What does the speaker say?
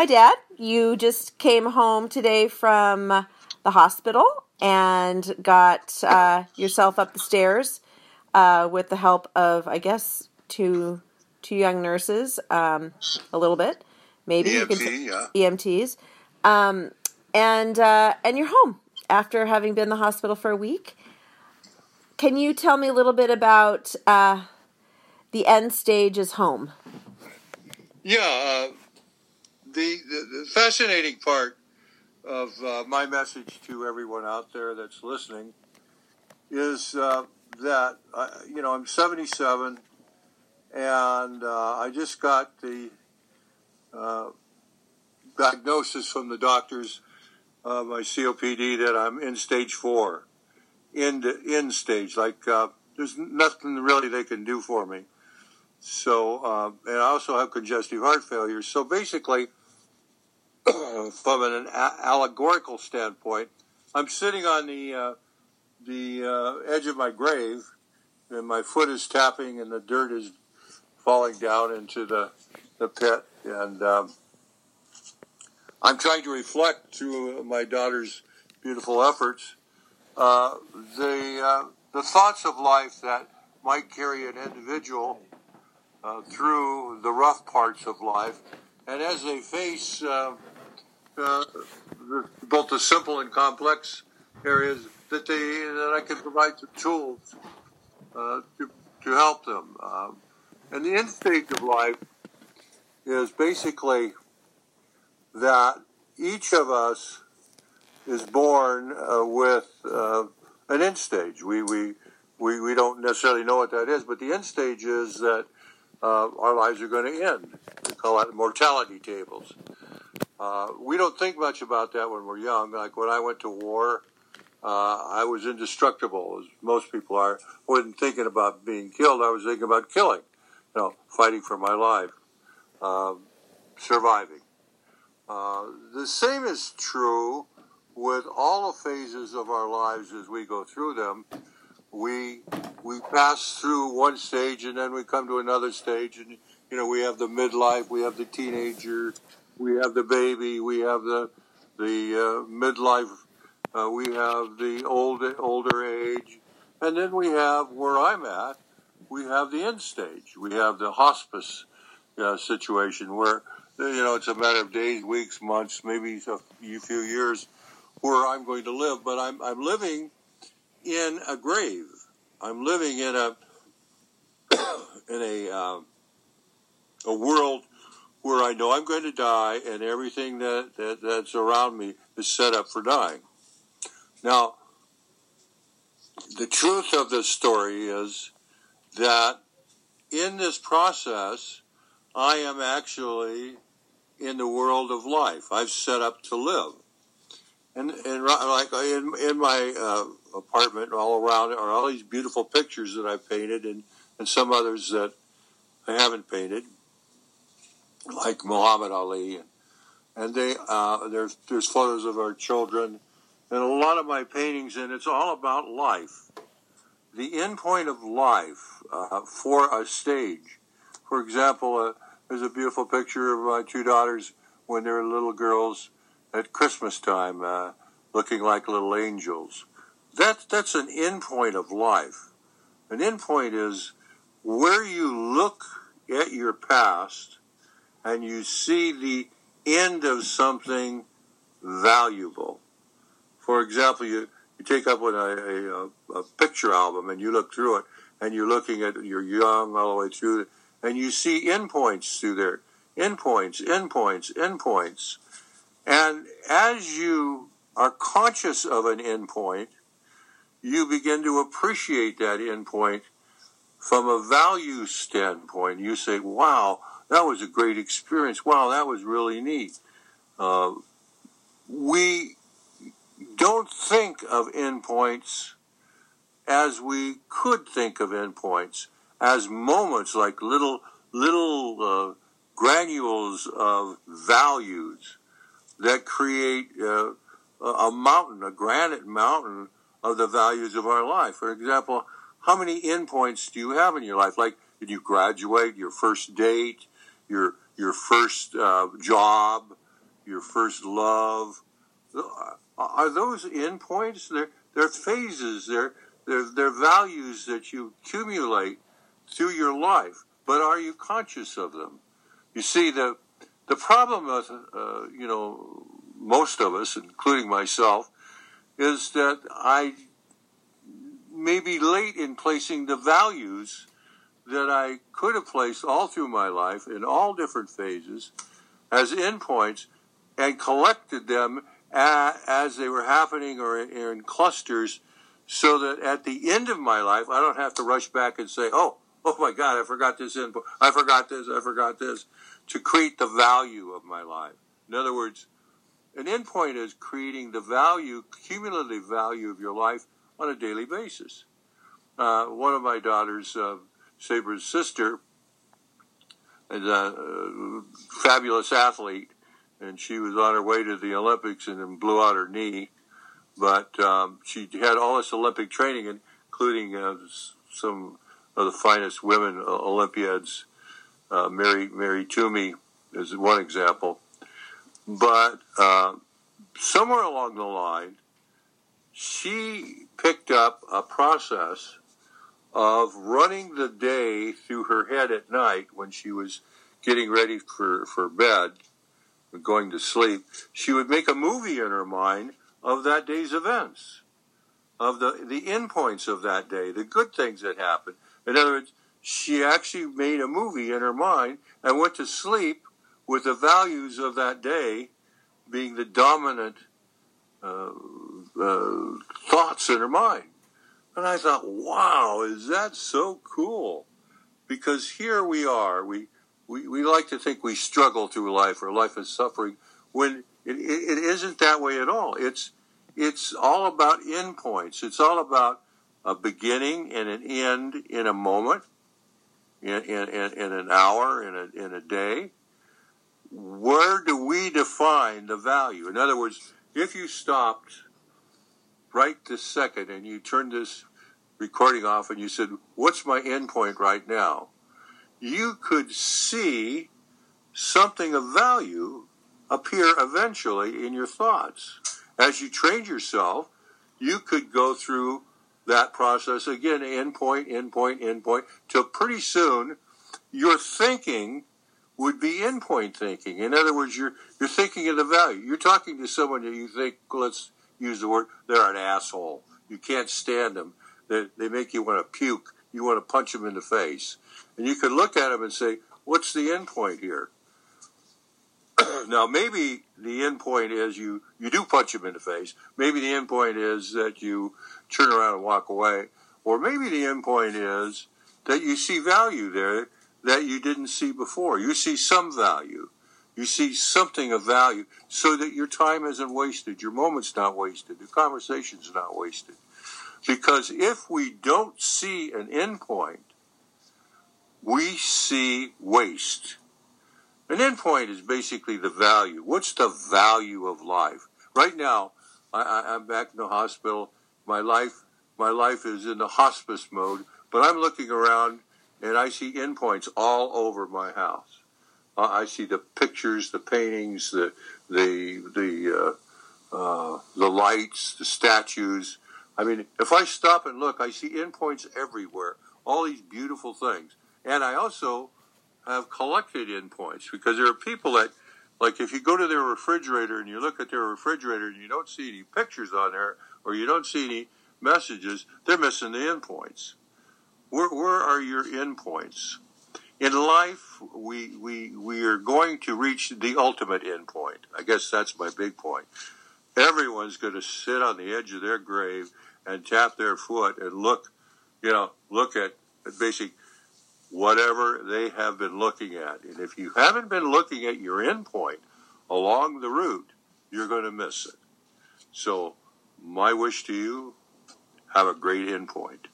Hi, Dad. You just came home today from the hospital and got uh, yourself up the stairs uh, with the help of, I guess, two two young nurses, um, a little bit, maybe EMT, t- yeah. EMTs, um, and uh, and you're home after having been in the hospital for a week. Can you tell me a little bit about uh, the end stage is home? Yeah, uh, the, the, the fascinating part of uh, my message to everyone out there that's listening is uh, that uh, you know I'm 77 and uh, I just got the uh, diagnosis from the doctors of my COPD that I'm in stage four, in in stage. Like uh, there's nothing really they can do for me. So, and I also have congestive heart failure. So basically, from an allegorical standpoint, I'm sitting on the uh, the uh, edge of my grave, and my foot is tapping, and the dirt is falling down into the the pit, and um, I'm trying to reflect through my daughter's beautiful efforts uh, the uh, the thoughts of life that might carry an individual uh, through the rough parts of life, and as they face uh, both the simple and complex areas, that they that I can provide the tools uh, to to help them. Um, and the end stage of life is basically that each of us is born uh, with uh, an end stage. We, we we we don't necessarily know what that is, but the end stage is that uh, our lives are going to end. We call that mortality tables. Uh, we don't think much about that when we're young. Like when I went to war, uh, I was indestructible, as most people are. I wasn't thinking about being killed. I was thinking about killing, you know, fighting for my life, um, surviving. Uh, the same is true with all the phases of our lives as we go through them. We we pass through one stage and then we come to another stage, and you know we have the midlife, we have the teenager, we have the baby, we have the the uh, midlife, uh, we have the old older age, and then we have where I'm at. We have the end stage. We have the hospice uh, situation where you know it's a matter of days, weeks, months, maybe a few years where I'm going to live. But I'm I'm living in a grave. I'm living in a in a uh, a world where I know I'm going to die, and everything that, that that's around me is set up for dying. Now, the truth of this story is that in this process, I am actually in the world of life. I've set up to live. And, and like in, in my uh, apartment, all around are all these beautiful pictures that I've painted, and, and some others that I haven't painted, like Muhammad Ali. And they uh, there's there's photos of our children, and a lot of my paintings, and it's all about life, the end point of life uh, for a stage. For example, uh, there's a beautiful picture of my two daughters when they were little girls at Christmas time, uh, looking like little angels. That, that's an end point of life. An end point is where you look at your past and you see the end of something valuable. For example, you, you take up with a, a, a picture album and you look through it and you're looking at you're young all the way through and you see endpoints through there. Endpoints, endpoints, endpoints. And as you are conscious of an endpoint, you begin to appreciate that endpoint from a value standpoint. You say, wow, that was a great experience. Wow, that was really neat. Uh, we don't think of endpoints as we could think of endpoints as moments like little little uh, granules of values that create uh, a mountain, a granite mountain of the values of our life. For example, how many endpoints do you have in your life? Like, did you graduate, your first date, your your first uh, job, your first love. Are those endpoints? They're, they're phases. They're, they're, they're values that you accumulate through your life. But are you conscious of them? You see, the, the problem with, uh, you know, most of us, including myself, is that I may be late in placing the values that I could have placed all through my life in all different phases as endpoints and collected them as they were happening or in clusters so that at the end of my life, I don't have to rush back and say, oh, oh my God, I forgot this input. I forgot this. I forgot this to create the value of my life. In other words, an endpoint is creating the value, cumulative value of your life on a daily basis. Uh, one of my daughters, uh, Sabra's sister, is a fabulous athlete, and she was on her way to the Olympics and then blew out her knee. But um, she had all this Olympic training, including uh, some of the finest women uh, Olympiads. Uh, Mary Mary Twomey is one example. But uh, somewhere along the line, she picked up a process of running the day through her head at night when she was getting ready for, for bed, going to sleep. She would make a movie in her mind of that day's events, of the, the endpoints of that day, the good things that happened. In other words, she actually made a movie in her mind and went to sleep with the values of that day being the dominant uh, uh, thoughts in her mind. And I thought, wow, is that so cool? Because here we are, we, we, we like to think we struggle through life or life is suffering when it, it, it isn't that way at all. It's, it's all about endpoints. It's all about a beginning and an end in a moment, in, in, in, in an hour, in a, in a day. Where do we define the value? In other words, if you stopped right this second and you turned this recording off and you said, What's my endpoint right now? You could see something of value appear eventually in your thoughts. As you trained yourself, you could go through that process again, endpoint, endpoint, endpoint, till pretty soon your thinking would be endpoint thinking. In other words, you're you're thinking of the value. You're talking to someone that you think, let's use the word, they're an asshole. You can't stand them. They, they make you want to puke. You want to punch them in the face. And you can look at them and say, what's the end point here? now, maybe the end point is you, you do punch them in the face. Maybe the end point is that you turn around and walk away. Or maybe the end point is that you see value there that you didn't see before. You see some value. You see something of value so that your time isn't wasted, your moment's not wasted, the conversation's not wasted. Because if we don't see an endpoint, we see waste. An endpoint is basically the value. What's the value of life? Right now, I, am back in the hospital. My life, my life is in the hospice mode, but I'm looking around and I see endpoints all over my house. Uh, I see the pictures, the paintings, the the the uh, uh, the lights, the statues. I mean, if I stop and look, I see endpoints everywhere. All these beautiful things, and I also have collected endpoints because there are people that, like, if you go to their refrigerator and you look at their refrigerator and you don't see any pictures on there or you don't see any messages, they're missing the endpoints. Where, where are your endpoints? In life, we, we, we are going to reach the ultimate endpoint. I guess that's my big point. Everyone's going to sit on the edge of their grave and tap their foot and look, you know, look at basically whatever they have been looking at. And if you haven't been looking at your endpoint along the route, you're going to miss it. So, my wish to you have a great endpoint.